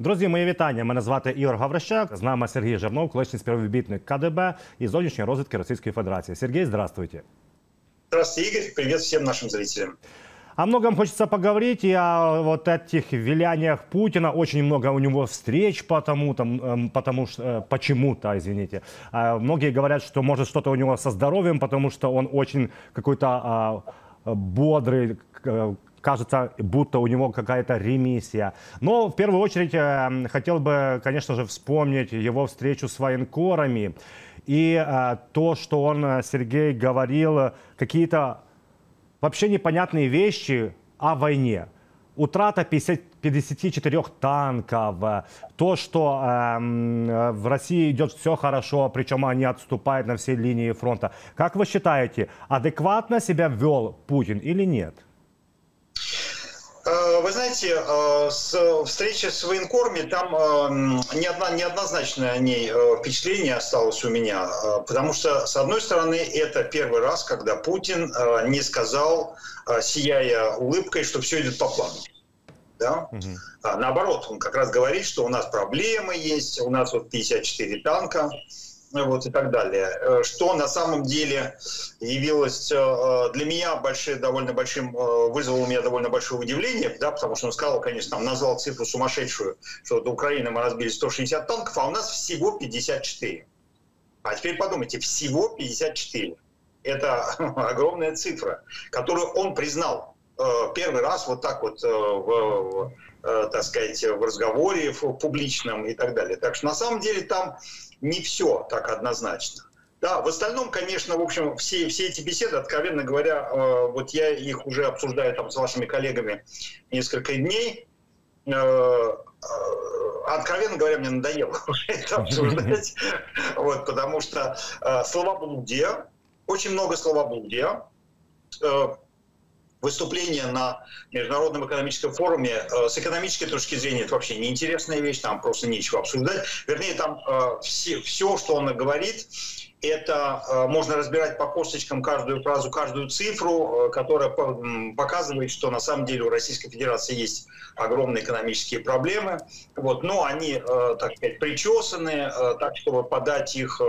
Друзі, мої вітання. Мене звати Ігор Гаврищак. З нами Сергій Жернов, колишній співробітник КДБ і зовнішньої розвідки Російської Федерації. Сергій, здравствуйте. Здравствуйте, Игорь. Привет всем нашим зрителям. О многом хочется поговорить и о вот этих виляниях Путина. Очень много у него встреч потому, там, эм, потому что, э, почему-то, извините. А Многие говорят, что может что-то у него со здоровьем, потому что он очень какой-то а, бодрый, к- э, кажется, будто у него какая-то ремиссия. Но в первую очередь э, хотел бы, конечно же, вспомнить его встречу с военкорами и э, то, что он, э, Сергей, говорил какие-то вообще непонятные вещи о войне. Утрата 50 54 танков, то, что эм, э, в России идет все хорошо, причем они отступают на всей линии фронта. Как вы считаете, адекватно себя вел Путин или нет? Э, Вы знаете, э, с встречи с военкорами, там э, неоднозначное о ней впечатление осталось у меня, потому что, с одной стороны, это первый раз, когда Путин не сказал, сияя улыбкой, что все идет по плану. Да? А, наоборот, он как раз говорит, что у нас проблемы есть, у нас вот 54 танка, вот и так далее. Э, Что на самом деле явилось э, для меня большим, довольно большим, э, вызвало у меня довольно большое удивление, да, потому что он сказал, конечно, там назвал цифру сумасшедшую, что вот Украины мы разбили 160 танков, а у нас всего 54. А теперь подумайте, всего 54. Это огромная цифра, которую он признал первый раз вот так вот в, так сказать, в разговоре в публичном и так далее. Так что на самом деле там не все так однозначно. Да, в остальном, конечно, в общем, все, все эти беседы, откровенно говоря, э, вот я их уже обсуждаю там с вашими коллегами несколько дней, э, э, откровенно говоря, мне надоело уже это обсуждать, вот, потому что э, словоблудие, очень много словоблудия, э, выступление на Международном экономическом форуме э, с экономической точки зрения это вообще неинтересная вещь, там просто нечего обсуждать. Вернее, там э, все, все, что он говорит, это э, можно разбирать по косточкам каждую фразу, каждую цифру, э, которая показывает, что на самом деле у Российской Федерации есть огромные экономические проблемы. Вот, но они, э, так сказать, причесаны, так, чтобы подать их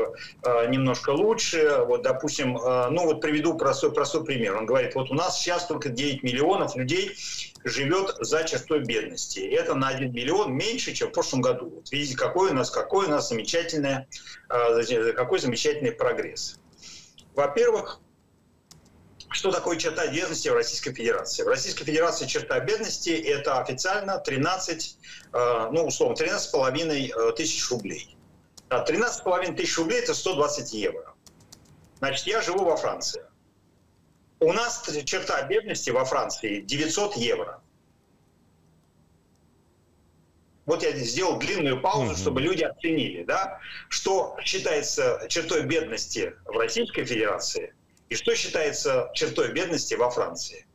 немножко лучше. Вот, допустим, ну вот приведу простой, простой пример. Он говорит, вот у нас сейчас только 9 миллионов людей живет за чертой бедности. Это на 1 миллион меньше, чем в прошлом году. Вот видите, какой у нас, какой у нас замечательный, э, какой замечательный прогресс. Во-первых, что такое черта бедности в Российской Федерации? В Российской Федерации черта бедности – это официально 13, э, ну, условно, 13,5 э, тысяч рублей. А 13,5 тысяч рублей – это 120 евро. Значит, я живу во Франции. У нас черта бедности во Франции 900 евро. Вот я сделал длинную паузу, чтобы люди оценили, да, что считается чертой бедности в Российской Федерации и что считается чертой бедности во Франции.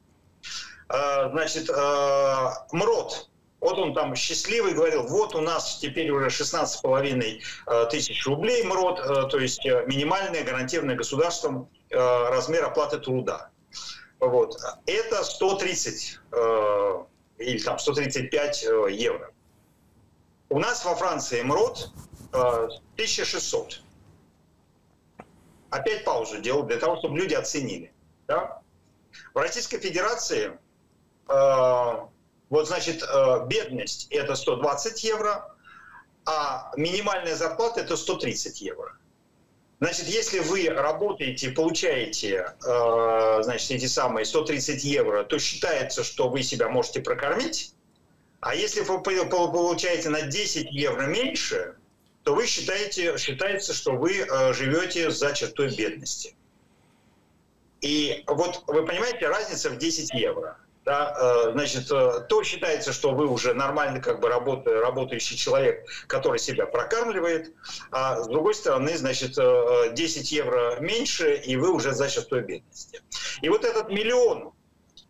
Э, Значит, э, МРОД, вот он там счастливый говорил, вот у нас теперь уже 16,5 э, тысяч рублей МРОД, то есть минимальный гарантированный государством размер оплаты труда. Вот. Это 130 э, или там 135 э, евро. У нас во Франции МРОД э, 1600. Опять паузу делал для того, чтобы люди оценили. Да? В Российской Федерации э, вот, значит, э, бедность это 120 евро, а минимальная зарплата это 130 евро. Значит, если вы работаете, получаете, э, значит, эти самые 130 евро, то считается, что вы себя можете прокормить. А если вы по- по- получаете на 10 евро меньше, то вы считаете, считается, что вы э, живете за чертой бедности. И вот вы понимаете, разница в 10 евро. Да, э, значит, э, то считается, что вы уже нормальный как бы работа- работающий человек, который себя прокармливает, а с другой стороны, значит, э, 10 евро меньше, и вы уже за чертой бедности. И вот этот миллион,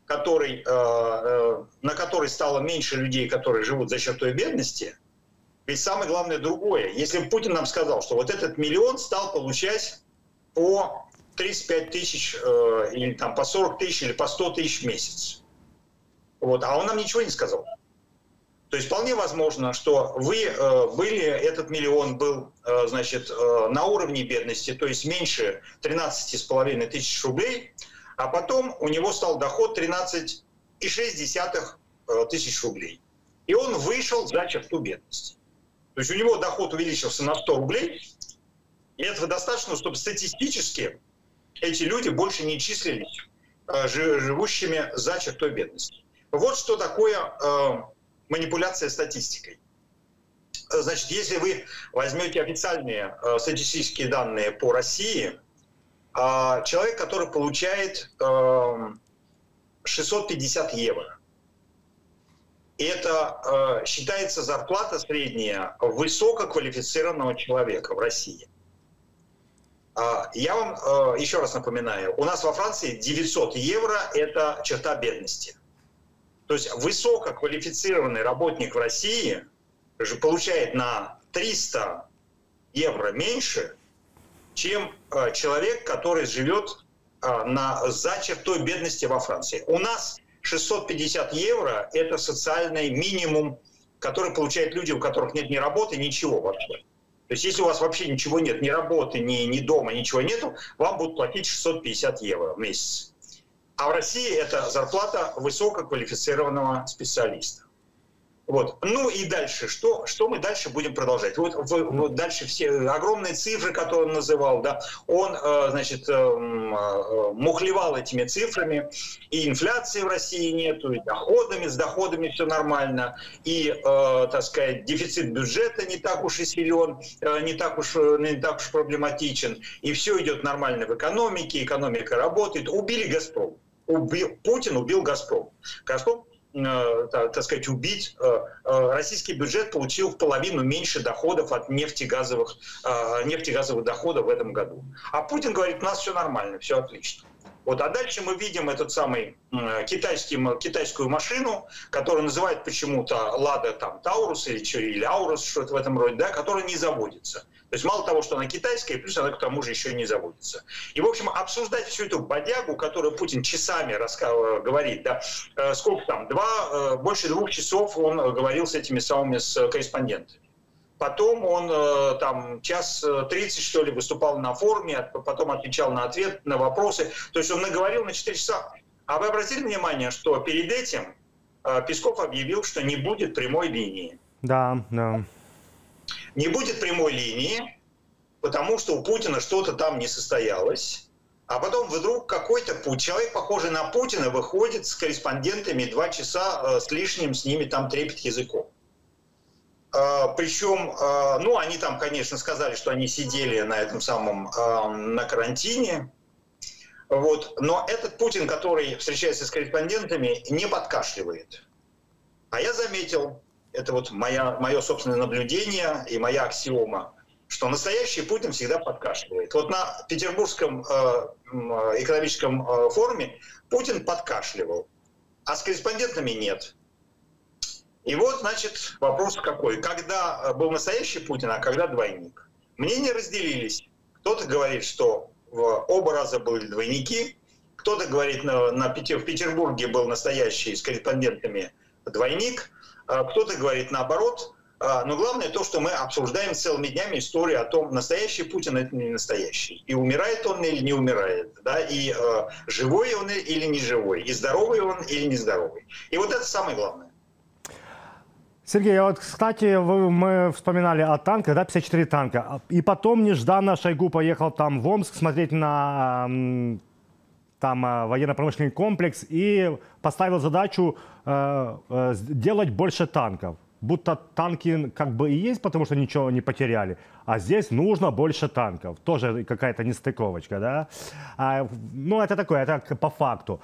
который, э, э, на который стало меньше людей, которые живут за чертой бедности, ведь самое главное другое. Если Путин нам сказал, что вот этот миллион стал получать по 35 тысяч, э, или там по 40 тысяч, или по 100 тысяч в месяц. Вот. А он нам ничего не сказал. То есть вполне возможно, что вы э, были, этот миллион был, э, значит, э, на уровне бедности, то есть меньше 13,5 тысяч рублей, а потом у него стал доход 13,6 тысяч рублей. И он вышел за черту бедности. То есть у него доход увеличился на 100 рублей, и этого достаточно, чтобы статистически эти люди больше не числились живущими за чертой бедности. Вот что такое манипуляция статистикой. Значит, если вы возьмете официальные э, статистические данные по России, э, человек, который получает э, 650 евро, это э, считается зарплата средняя высококвалифицированного человека в России. Э, я вам э, еще раз напоминаю, у нас во Франции 900 евро – это черта бедности – то есть высококвалифицированный работник в России же получает на 300 евро меньше, чем э, человек, который живет э, на, за чертой бедности во Франции. У нас 650 евро – это социальный минимум, который получают люди, у которых нет ни работы, ничего вообще. То есть если у вас вообще ничего нет, ни работы, ни, ни дома, ничего нету, вам будут платить 650 евро в месяц. А в России это зарплата высококвалифицированного специалиста. Вот. Ну и дальше, что, что мы дальше будем продолжать? Вот, вот дальше все огромные цифры, которые он называл, да, он, э, значит, э, э, мухлевал этими цифрами, и инфляции в России нету, и доходами, с доходами все нормально, и, так сказать, дефицит бюджета не так уж и силен, не так уж, не так уж проблематичен, и все идет нормально в экономике, экономика работает, убили «Газпром» убил, Путин убил «Газпром». «Газпром» э, так, сказать, убить. Э, э, российский бюджет получил в половину меньше доходов от нефтегазовых, нефтегазовых доходов в этом году. А Путин говорит, у нас все нормально, все отлично. Вот, а дальше мы видим этот самый китайский, китайскую машину, которую называют почему-то Лада там Таурус или, или Аурус, что-то в этом роде, да, которая не заводится. То есть мало того, что она китайская, плюс она к тому же еще и не заводится. И, в общем, обсуждать всю эту бодягу, которую Путин часами раска- говорит, да, э, сколько там, два, э, больше двух часов он говорил с этими самыми с корреспондентами. Потом он э, там час тридцать, что ли, выступал на форуме, потом отвечал на ответ, на вопросы. То есть он наговорил на 4 часа. А вы обратили внимание, что перед этим Песков объявил, что не будет прямой линии. Да, да не будет прямой линии, потому что у Путина что-то там не состоялось. А потом вдруг какой-то человек, похожий на Путина, выходит с корреспондентами два часа э, с лишним, с ними там трепет языком. А, Причем, а, ну, они там, конечно, сказали, что они сидели на этом самом, на карантине. Вот. Но этот Путин, который встречается с корреспондентами, не подкашливает. А я заметил, это вот моя, мое собственное наблюдение и моя аксиома, что настоящий Путин всегда подкашливает. Вот на Петербургском э, экономическом э, форуме Путин подкашливал, а с корреспондентами нет. И вот, значит, вопрос какой. Когда э, был настоящий Путин, а когда двойник? Мнения разделились. Кто-то говорит, что оба раза были двойники, кто-то говорит, на, на, в Петербурге был настоящий с корреспондентами двойник, а кто-то говорит наоборот. А, но главное то, что мы обсуждаем целыми днями историю о том, настоящий Путин это не настоящий. И умирает он или не умирает. Да? И э, живой он или не живой. И здоровый он или не здоровый. И вот это самое главное. Сергей, вот, кстати, вы, мы вспоминали о танках, да, 54 танка. И потом нежданно Шойгу поехал там в Омск смотреть на там э, военно-промышленный комплекс и поставил задачу э, э, сделать больше танков. Будто танки как бы и есть, потому что ничего не потеряли. А здесь нужно больше танков. Тоже какая-то нестыковочка, да? А, ну, это такое, это по факту.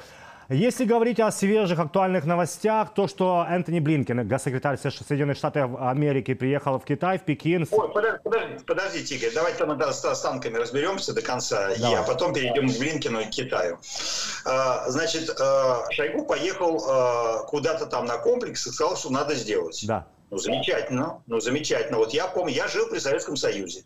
Если говорить о свежих актуальных новостях, то, что Энтони Блинкен, госсекретарь Соединенных Штатов Америки, приехал в Китай, в Пекин. Ой, подожди, подожди, Игорь, давайте мы с танками разберемся до конца, Давай. а потом перейдем к Блинкину и к Китаю. А, значит, а, Шойгу поехал а, куда-то там на комплекс и сказал, что надо сделать. Да. Ну, замечательно, ну, замечательно. Вот я помню, я жил при Советском Союзе.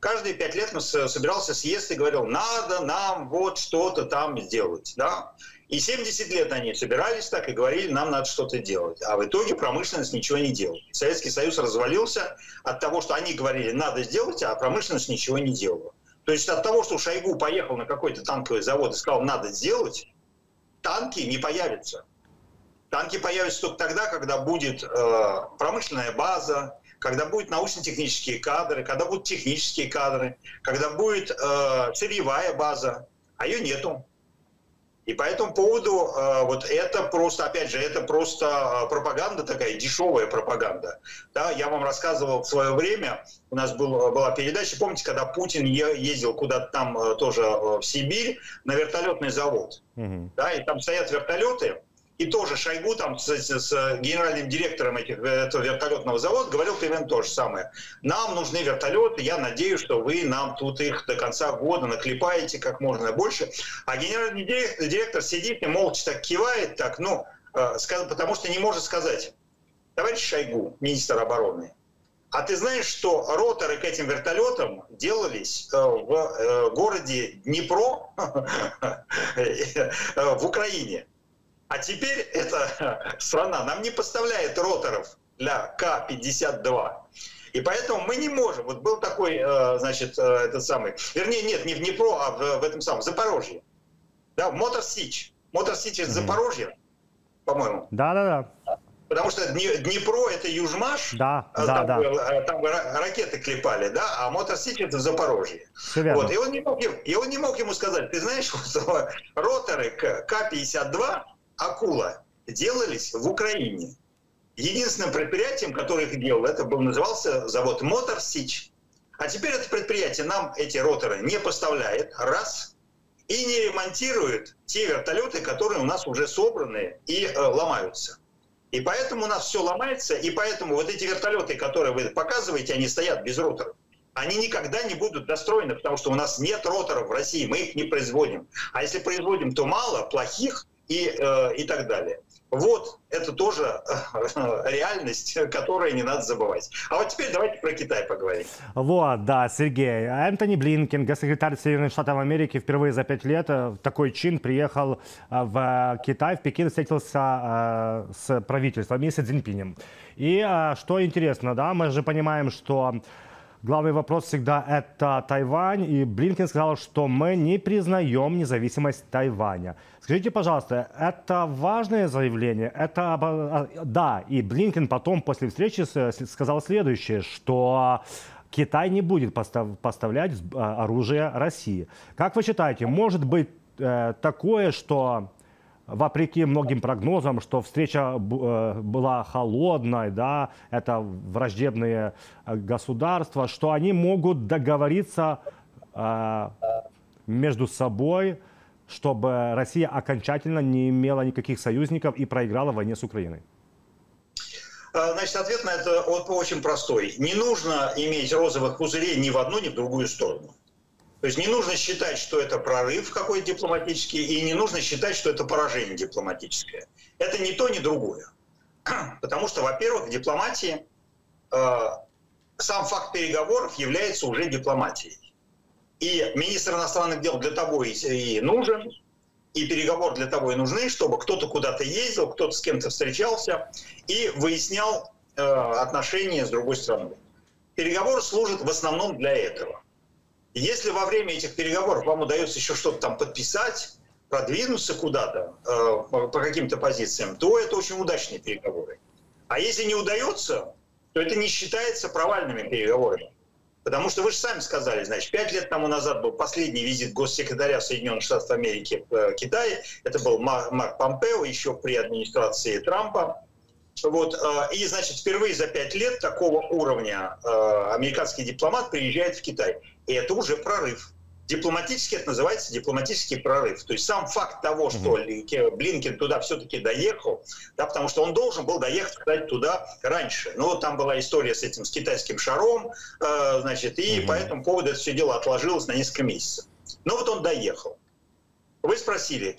каждые пять лет собирался съезд и говорил, надо нам вот что-то там сделать. Да? И 70 лет они собирались так и говорили, нам надо что-то делать. А в итоге промышленность ничего не делала. Советский Союз развалился от того, что они говорили, надо сделать, а промышленность ничего не делала. То есть от того, что Шойгу поехал на какой-то танковый завод и сказал, надо сделать, танки не появятся. Танки появятся только тогда, когда будет э, промышленная база, когда будут научно-технические кадры, когда будут технические кадры, когда будет э, сырьевая база, а ее нету. И по этому поводу э, вот это просто, опять же, это просто э, пропаганда такая, дешевая пропаганда. Да, я вам рассказывал в свое время, у нас был, была передача, помните, когда Путин ездил куда-то там э, тоже в Сибирь на вертолетный завод. Угу. Да, и там стоят вертолеты, и тоже Шойгу там с, с генеральным директором этих, этого вертолетного завода говорил примерно то же самое. Нам нужны вертолеты, я надеюсь, что вы нам тут их до конца года наклепаете как можно больше. А генеральный директор, сидит и молча так кивает, так, ну, э, потому что не может сказать, товарищ Шойгу, министр обороны, а ты знаешь, что роторы к этим вертолетам делались э, в э, городе Днепро в Украине? А теперь эта страна нам не поставляет роторов для К-52. И поэтому мы не можем. Вот был такой, э, значит, э, этот самый, вернее, нет, не в Днепро, а в, в этом самом, Запорожье. Да, Мотор Сич. Мотор Сич это Запорожье, по-моему. Да, да, да. Потому что Днепро это Южмаш, да, э, там, да, да. там ракеты клепали, да, а Мотор Сич это в Запорожье. Вот, и он, не мог, и он не мог ему сказать, ты знаешь, вот, роторы К-52 акула делались в Украине. Единственным предприятием, которое их делало, это был, назывался завод Мотор Сич. А теперь это предприятие нам эти роторы не поставляет, раз, и не ремонтирует те вертолеты, которые у нас уже собраны и э, ломаются. И поэтому у нас все ломается, и поэтому вот эти вертолеты, которые вы показываете, они стоят без роторов. Они никогда не будут достроены, потому что у нас нет роторов в России, мы их не производим. А если производим, то мало, плохих, и, э, и так далее. Вот это тоже э, реальность, которую не надо забывать. А вот теперь давайте про Китай поговорим. Вот, да, Сергей. Энтони Блинкен, госсекретарь Соединенных Штатов Америки, впервые за пять лет в такой чин приехал э, в Китай, в Пекин, встретился с правительством и с Цзиньпинем. И что интересно, да, мы же понимаем, что Главный вопрос всегда это Тайвань, и Блинкен сказал, что мы не признаем независимость Тайваня. Скажите, пожалуйста, это важное заявление? Это а, да, и Блинкен потом после встречи сказал следующее, что Китай не будет поставлять а, оружие России. Как вы считаете, может быть э, такое, что вопреки многим прогнозам, что встреча э, была холодной, да, это враждебные э, государства, что они могут договориться э, между собой, чтобы Россия окончательно не имела никаких союзников и проиграла в войне с Украиной? Значит, ответ на это очень простой. Не нужно иметь розовых пузырей ни в одну, ни в другую сторону. То есть не нужно считать, что это прорыв какой-то дипломатический, и не нужно считать, что это поражение дипломатическое. Это ни то, ни другое. Потому что, во-первых, в дипломатии э, сам факт переговоров является уже дипломатией. И министр иностранных дел для того и, и нужен, и переговоры для того и нужны, чтобы кто-то куда-то ездил, кто-то с кем-то встречался и выяснял э, отношения с другой стороной. Переговоры служат в основном для этого. Если во время этих переговоров вам удается еще что-то там подписать, продвинуться куда-то э, по каким-то позициям, то это очень удачные переговоры. А если не удается, то это не считается провальными переговорами. Потому что вы же сами сказали, значит, пять лет тому назад был последний визит госсекретаря Соединенных Штатов Америки в э, Китай. Это был Марк Помпео еще при администрации Трампа. Вот, э, и, значит, впервые за пять лет такого уровня э, американский дипломат приезжает в Китай. И это уже прорыв. Дипломатически это называется дипломатический прорыв. То есть сам факт того, что Блинкен туда все-таки доехал, да, потому что он должен был доехать, кстати, туда раньше. Но там была история с этим, с китайским шаром, э, значит, и угу. по этому поводу это все дело отложилось на несколько месяцев. Но вот он доехал. Вы спросили,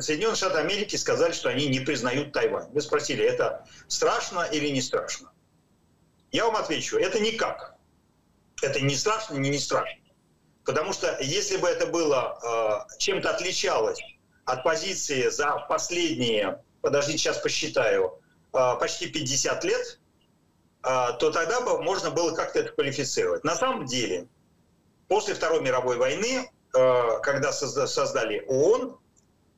Соединенные Штаты Америки сказали, что они не признают Тайвань. Вы спросили, это страшно или не страшно? Я вам отвечу, это никак. Это не страшно, не не страшно. Потому что если бы это было э, чем-то отличалось от позиции за последние, подождите, сейчас посчитаю, э, почти 50 лет, э, то тогда бы можно было как-то это квалифицировать. На самом деле, после Второй мировой войны, э, когда создали ООН,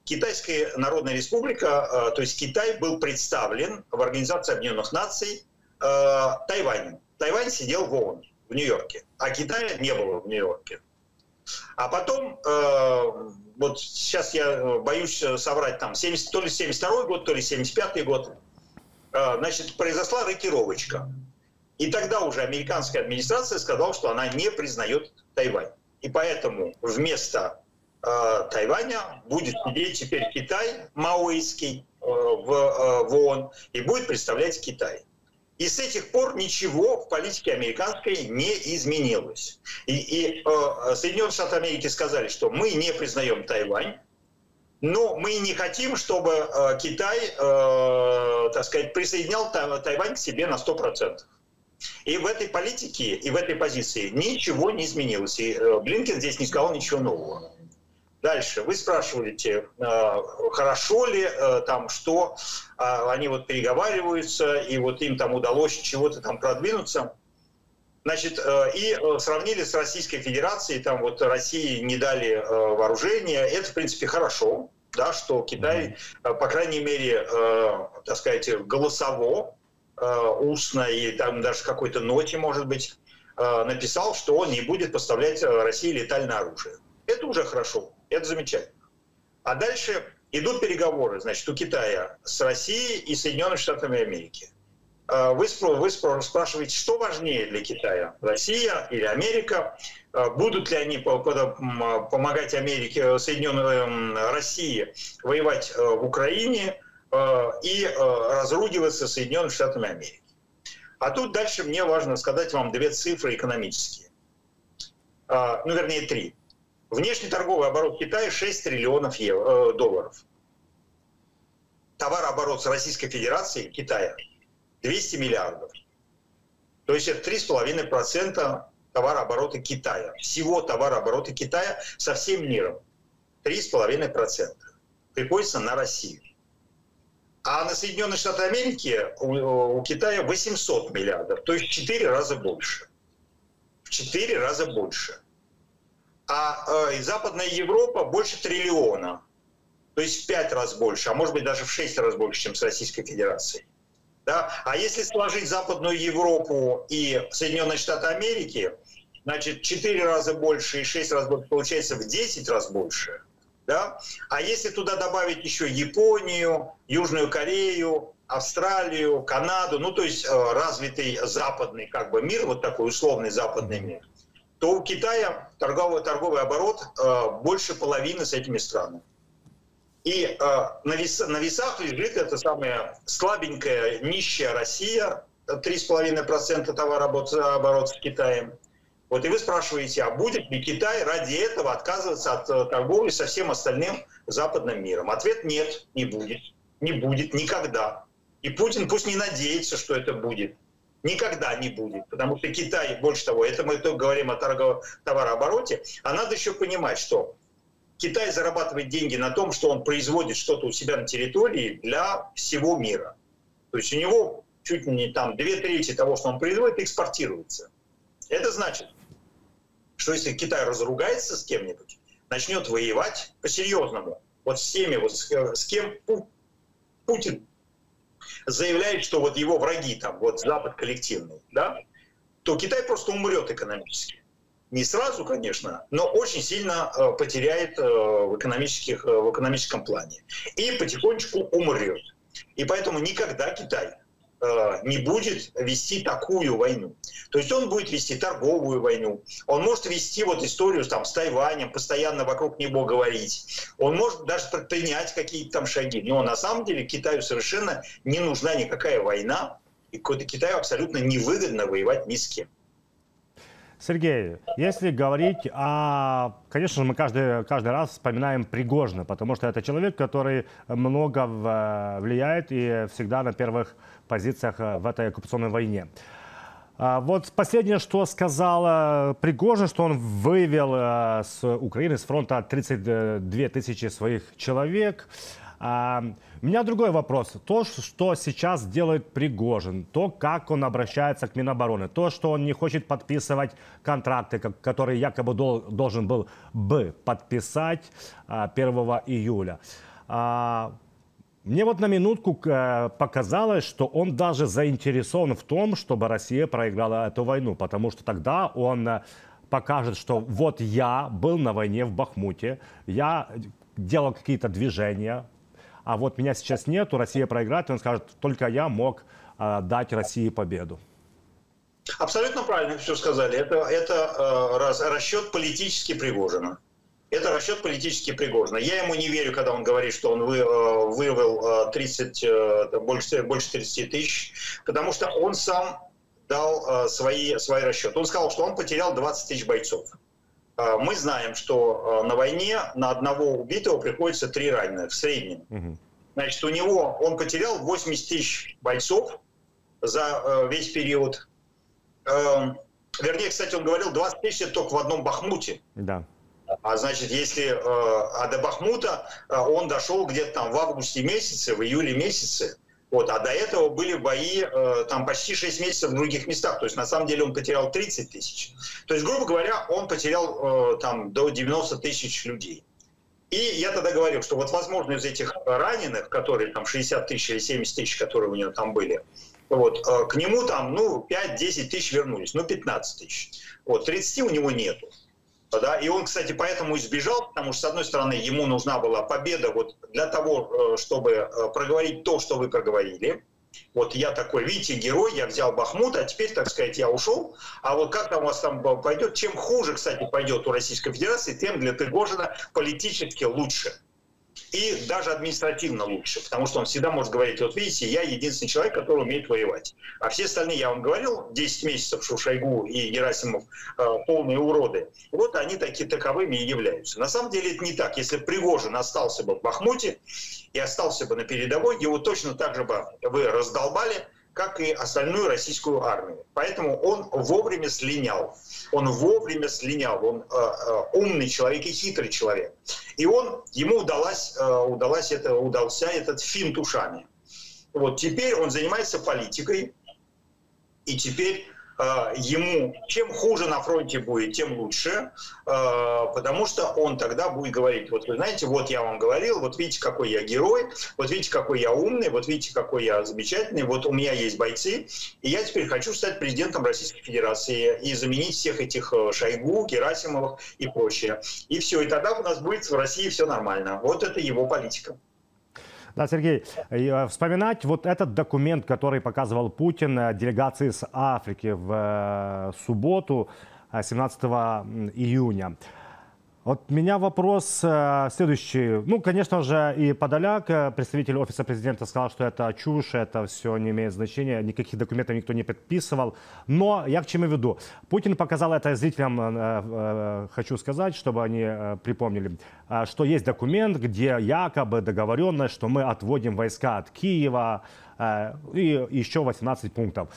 Китайская Народная Республика, э, то есть Китай был представлен в Организации Объединенных Наций э, Тайванем. Тайвань сидел в ООН в Нью-Йорке, а Китая не было в Нью-Йорке. А потом, э, вот сейчас я боюсь соврать, там, 70, то ли 72 год, то ли 75 год, значит, произошла рокировочка. И тогда уже американская администрация сказала, что она не признает Тайвань. И поэтому вместо Э, Тайваня будет сидеть теперь Китай маоистский э, в, э, в ООН и будет представлять Китай. И с этих пор ничего в политике американской не изменилось. И, и э, Соединенные Штаты Америки сказали, что мы не признаем Тайвань, но мы не хотим, чтобы э, Китай, э, так сказать, присоединял Тайвань к себе на 100%. И в этой политике, и в этой позиции ничего не изменилось. И э, Блинкен здесь не сказал ничего нового. Дальше вы спрашиваете, э, хорошо ли э, там, что а, они вот переговариваются, и вот им там удалось чего-то там продвинуться. Значит, э, и сравнили с Российской Федерацией, там вот России не дали вооружения. Это, в принципе, хорошо, да, что Китай, по крайней мере, так сказать, голосово, устно и там даже какой-то ноте, может быть, написал, что он не будет поставлять России летальное оружие. Это уже хорошо. Это замечательно. А дальше идут переговоры, значит, у Китая с Россией и Соединенными Штатами Америки. А, вы, вы спрашиваете, что важнее для Китая, Россия или Америка? А, будут ли они помогать Америке, Соединенной России воевать а, в Украине и разругиваться с Соединенными Штатами Америки? А тут дальше мне важно сказать вам две цифры экономические. Ну, вернее, три. Внешний торговый оборот Китая 6 триллионов евро, э, долларов. Товарооборот с Российской Федерацией Китая 200 миллиардов. То есть это 3,5% товарооборота Китая. Всего товарооборота Китая со всем миром. 3,5% приходится на Россию. А на Соединенные Штаты Америки у, у Китая 800 миллиардов, то есть в 4 раза больше. В 4 раза больше а э, Западная Европа больше триллиона. То есть в пять раз больше, а может быть даже в шесть раз больше, чем с Российской Федерацией. Да? А если сложить Западную Европу и Соединенные Штаты Америки, значит, четыре раза больше и шесть раз больше, получается в 10 раз больше. Да? А если туда добавить еще Японию, Южную Корею, Австралию, Канаду, ну то есть э, развитый западный как бы мир, вот такой условный западный мир, то у Китая торговый, торговый оборот э, больше половины с этими странами. И э, на, вес, на весах лежит эта самая слабенькая, нищая Россия, 3,5% товарооборота с Китаем. Вот и вы спрашиваете, а будет ли Китай ради этого отказываться от э, торговли со всем остальным западным миром? Ответ нет, не будет. Не будет никогда. И Путин пусть не надеется, что это будет никогда не будет, потому что Китай, больше того, это мы только говорим о товарообороте, а надо еще понимать, что Китай зарабатывает деньги на том, что он производит что-то у себя на территории для всего мира. То есть у него чуть не там две трети того, что он производит, экспортируется. Это значит, что если Китай разругается с кем-нибудь, начнет воевать по-серьезному, вот с теми, вот с, с кем Путин заявляет, что вот его враги там, вот Запад коллективный, да, то Китай просто умрет экономически. Не сразу, конечно, но очень сильно э, потеряет э, в, экономических, э, в экономическом плане. И потихонечку умрет. И поэтому никогда Китай не будет вести такую войну. То есть он будет вести торговую войну, он может вести вот историю там, с Тайванем, постоянно вокруг него говорить, он может даже предпринять какие-то там шаги. Но на самом деле Китаю совершенно не нужна никакая война, и Китаю абсолютно невыгодно воевать ни с кем. Сергей, если говорить о... Конечно же, мы каждый, каждый раз вспоминаем Пригожина, потому что это человек, который много влияет и всегда на первых позициях э, в этой оккупационной войне. А вот последнее, что сказал Пригожин, что он вывел с Украины, с фронта 32 тысячи своих человек. А, у меня другой вопрос. То, что сейчас делает Пригожин, то, как он обращается к Минобороны, то, что он не хочет подписывать контракты, которые якобы должен был бы подписать 1 июля. Мне вот на минутку э, показалось, что он даже заинтересован в том, чтобы Россия проиграла эту войну, потому что тогда он э, покажет, что вот я был на войне в Бахмуте, я делал какие-то движения, а вот меня сейчас нету, Россия проиграет, и он скажет, только я мог э, дать России победу. Абсолютно правильно все сказали. Это, это э, раз, расчет политически Пригожина. Это расчет политически Пригожина. Я ему не верю, когда он говорит, что он вы, э, вывел 30, э, э, больше, больше 30 тысяч, потому что он сам дал свои, свои расчеты. Он сказал, что он потерял 20 тысяч бойцов. Мы знаем, что на войне на одного убитого приходится три раненых в среднем. Значит, у него он потерял 80 тысяч бойцов за весь период. Эм, вернее, кстати, он говорил, 20 тысяч только в одном Бахмуте. Да. А значит, если э, а до Бахмута э, он дошел где-то там в августе месяце, в июле месяце, вот, а до этого были бои э, там почти 6 месяцев в других местах. То есть на самом деле он потерял 30 тысяч. То есть, грубо говоря, он потерял э, там до 90 тысяч людей. И я тогда говорил, что вот возможно из этих раненых, которые там 60 тысяч или 70 тысяч, которые у него там были, вот, э, к нему там, ну, 5-10 тысяч вернулись, ну, 15 тысяч. Вот, 30 у него нету. Да? И он, кстати, поэтому избежал, потому что, с одной стороны, ему нужна была победа вот для того, э, чтобы э, проговорить то, что вы проговорили. Вот я такой, видите, герой, я взял Бахмут, а теперь, так сказать, я ушел. А вот как там у вас там пойдет? Чем хуже, кстати, пойдет у Российской Федерации, тем для Пригожина политически лучше и даже административно лучше, потому что он всегда может говорить, вот видите, я единственный человек, который умеет воевать. А все остальные, я вам говорил, 10 месяцев Шушайгу и Герасимов э, полные уроды, вот они такие таковыми и являются. На самом деле это не так. Если Пригожин остался бы в Бахмуте и остался бы на передовой, его точно так же бы вы раздолбали, как и остальную российскую армию. Поэтому он вовремя слинял. Он вовремя слинял. Он э, э, умный человек и хитрый человек. И он, ему удалось, э, удалось это, удался этот финт ушами. Вот теперь он занимается политикой. И теперь ему чем хуже на фронте будет, тем лучше, э, потому что он тогда будет говорить, вот вы знаете, вот я вам говорил, вот видите, какой я герой, вот видите, какой я умный, вот видите, какой я замечательный, вот у меня есть бойцы, и я теперь хочу стать президентом Российской Федерации и заменить всех этих э, Шойгу, Герасимовых и прочее. И все, и тогда у нас будет в России все нормально. Вот это его политика. Да, Сергей, э, вспоминать вот этот документ, который показывал Путин э, делегации с Африки в э, субботу, 17 июня. Вот меня вопрос э, следующий. Ну, конечно же, и Подоляк, э, представитель офиса президента, сказал, что это чушь, это все не имеет значения, никаких документов никто не подписывал. Но я к чему веду? Путин показал это зрителям, э, хочу сказать, чтобы они припомнили, что есть документ, где якобы договоренность, что мы отводим войска от Киева и еще 18 пунктов.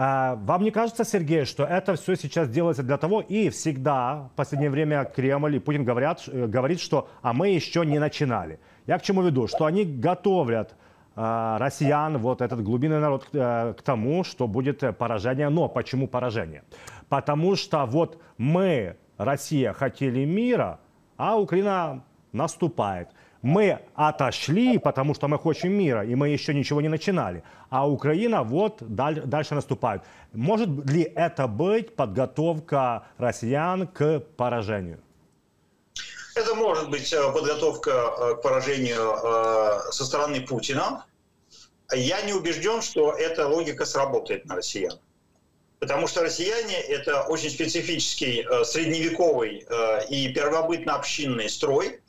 А, вам не кажется, Сергей, что это все сейчас делается для того, и всегда в последнее время Кремль и Путин говорят, э, говорит, что а мы еще не начинали. Я к чему веду? Что они готовят а, россиян, вот этот глубинный народ э, к тому, что будет поражение. Но почему поражение? Потому что вот мы, Россия, хотели мира, а Украина наступает. Мы отошли, потому что мы хотим мира, и мы еще ничего не начинали. А Украина вот дальше наступает. Может ли это быть подготовка россиян к поражению? Это может быть э, подготовка э, к поражению э, со стороны Путина. Я не убежден, что эта логика сработает на россиян. Потому что россияне – это очень специфический средневековый и первобытно-общинный строй,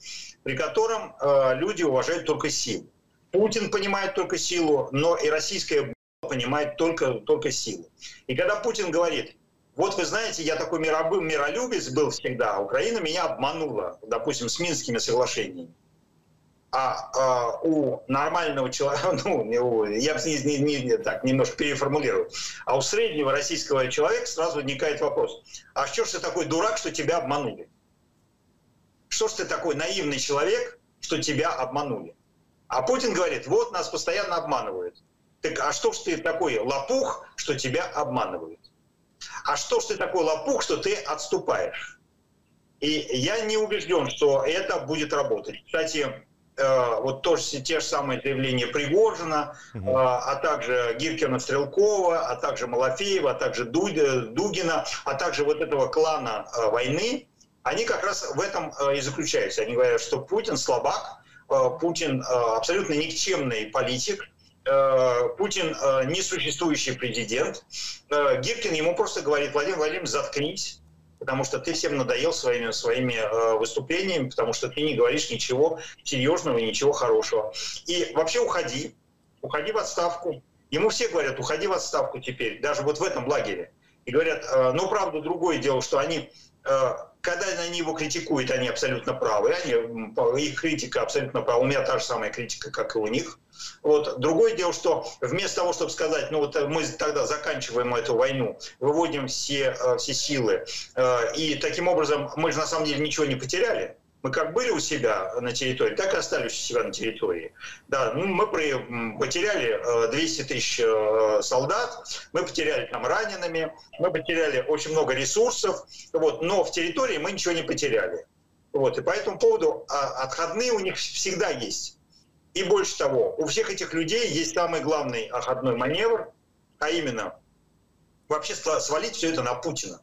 при котором э, люди уважают только силу. Путин понимает только силу, но и российская понимает только, только силу. И когда Путин говорит, вот вы знаете, я такой миробым, миролюбец был всегда, а Украина меня обманула, допустим, с Минскими соглашениями. А, а у нормального человека, ну, я не, не, не, так немножко переформулирую, а у среднего российского человека сразу возникает вопрос, а что ж ты такой дурак, что тебя обманули? Что ж ты такой наивный человек, что тебя обманули? А Путин говорит, вот нас постоянно обманывают. Так а что ж ты такой лопух, что тебя обманывают? А что ж ты такой лопух, что ты отступаешь? И я не убежден, что это будет работать. Кстати, Э, вот тоже те же самые заявления Пригожина, угу. а также Гиркина Стрелкова, а также Малафеева, а также Дугина, а также вот этого клана э, войны, они как раз в этом и заключаются. Они говорят, что Путин слабак, Путин абсолютно никчемный политик, Путин несуществующий президент. Гиркин ему просто говорит, Владимир Владимирович, заткнись, потому что ты всем надоел своими, своими э, выступлениями, потому что ты не говоришь ничего серьезного и ничего хорошего. И вообще уходи, уходи в отставку. Ему все говорят, уходи в отставку теперь, даже вот в этом лагере. И говорят, э, ну, правда, другое дело, что они э, когда они его критикуют, они абсолютно правы, они, их критика абсолютно права. У меня та же самая критика, как и у них. Вот. Другое дело, что вместо того, чтобы сказать, ну вот мы тогда заканчиваем эту войну, выводим все, э, все силы, э, и таким образом мы же на самом деле ничего не потеряли, мы как были у себя на территории, так и остались у себя на территории. Да, ну, мы потеряли 200 э, тысяч э, солдат, мы потеряли там ранеными, мы потеряли очень много ресурсов, вот, но в территории мы ничего не потеряли. Вот, и по этому поводу а, отходные у них всегда есть. И больше того, у всех этих людей есть самый главный отходной маневр, а именно вообще свалить все это на Путина.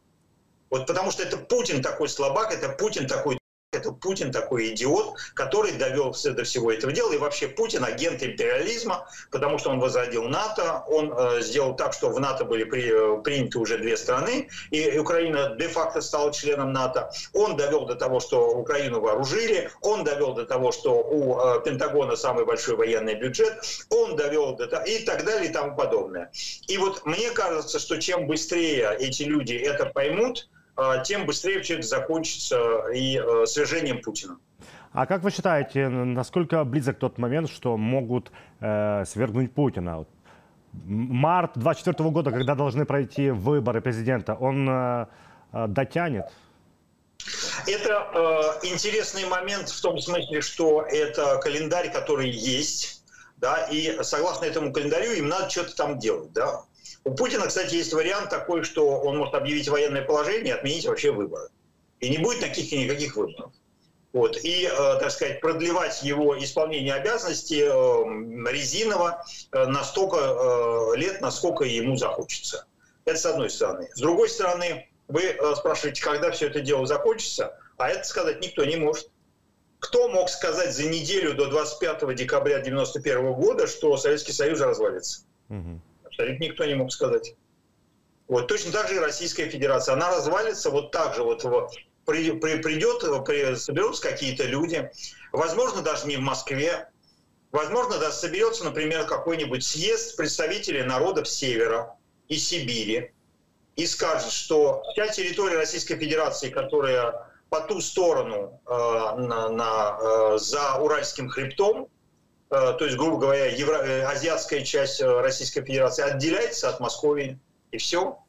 Вот потому что это Путин такой слабак, это Путин такой это Путин такой идиот, который довел до всего этого дела. И вообще Путин агент империализма, потому что он возродил НАТО, он э, сделал так, что в НАТО были при, э, приняты уже две страны, и Украина де-факто стала членом НАТО. Он довел до того, что Украину вооружили, он довел до того, что у э, Пентагона самый большой военный бюджет, он довел до того, и так далее и тому подобное. И вот мне кажется, что чем быстрее эти люди это поймут, тем быстрее все это закончится и э, свержением Путина. А как вы считаете, насколько близок тот момент, что могут э, свергнуть Путина? Март 24 года, когда должны пройти выборы президента, он э, э, дотянет? Это э, интересный момент в том смысле, что это календарь, который есть, да, и согласно этому календарю им надо что-то там делать, да. У Путина, кстати, есть вариант такой, что он может объявить военное положение и отменить вообще выборы. И не будет таких никаких выборов. Вот. И, э, так сказать, продлевать его исполнение обязанностей э, резиново э, на столько лет, насколько ему захочется. Это с одной стороны. С другой стороны, вы спрашиваете, когда все это дело закончится, а это сказать никто не может. Кто мог сказать за неделю до 25 декабря 1991 года, что Советский Союз развалится? Угу. Абсолютно никто не мог сказать. Вот точно так же и Российская Федерация. Она развалится вот так же. Вот при, при, придет, при, соберутся какие-то люди, возможно, даже не в Москве, возможно, даже соберется, например, какой-нибудь съезд представителей народов Севера и Сибири и скажет, что вся территория Российской Федерации, которая по ту сторону э, на, на, э, за Уральским хребтом, то есть, грубо говоря, евро... Э, азиатская часть э, Российской Федерации отделяется от Москвы, и все.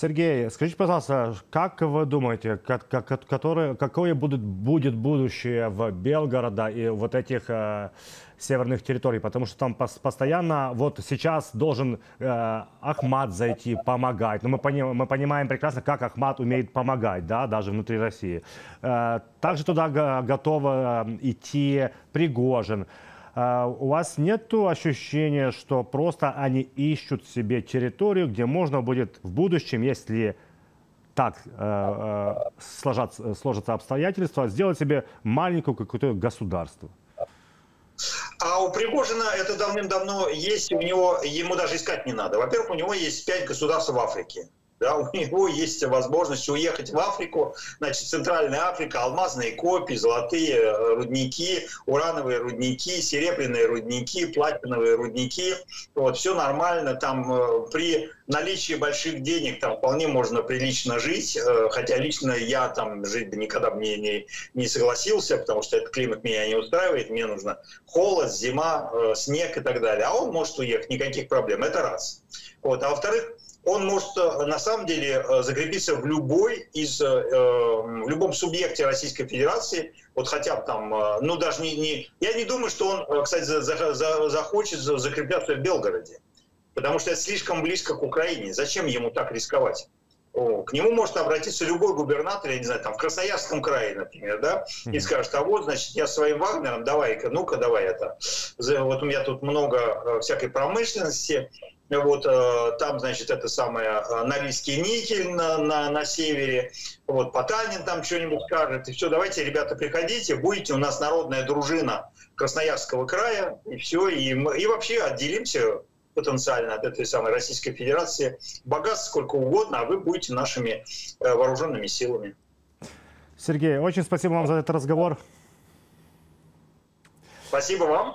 Сергей, скажите, пожалуйста, как вы думаете, как, как, которое, какое будет, будет будущее в Белгорода и вот этих э, северных территорий? Потому что там пос, постоянно, вот сейчас должен э, Ахмат зайти, помогать. Но мы, поним, мы понимаем прекрасно, как Ахмат умеет помогать, да, даже внутри России. Э, также туда готов э, идти Пригожин. А, у вас нет ощущения, что просто они ищут себе территорию, где можно будет в будущем, если так э, э, сложатся, сложатся обстоятельства, сделать себе маленькое какое-то государство? А у Пригожина это давным-давно есть, у него, ему даже искать не надо. Во-первых, у него есть пять государств в Африке. Да, у него есть возможность уехать в Африку, значит, Центральная Африка, алмазные копии, золотые э, рудники, урановые рудники, серебряные рудники, платиновые рудники. Вот, все нормально, там э, при наличии больших денег там вполне можно прилично жить, э, хотя лично я там жить бы никогда бы не, не, не согласился, потому что этот климат меня не устраивает, мне нужно холод, зима, снег и так далее. А он может уехать, никаких проблем, это раз. Вот. А во-вторых, он может э, на самом деле э, закрепиться в любой из, э, в любом субъекте Российской Федерации, вот хотя бы там, ну даже не, не я не думаю, что он, кстати, за, за, захочет закрепляться в Белгороде, потому что это слишком близко к Украине. Зачем ему так рисковать? К нему может обратиться любой губернатор, я не знаю, там в Красноярском крае, например, да, и скажет, а вот, значит, я своим Вагнером, давай-ка, ну-ка, давай это. Вот у меня тут много всякой промышленности, вот э, там, значит, это самое э, Норильский никель на, на, на севере. Вот Потанин там что-нибудь скажет. И все, давайте, ребята, приходите, будете у нас народная дружина Красноярского края, и все. И, мы, и вообще отделимся потенциально от этой самой Российской Федерации. Богатств сколько угодно, а вы будете нашими э, вооруженными силами. Сергей, очень спасибо вам за этот разговор. Спасибо вам.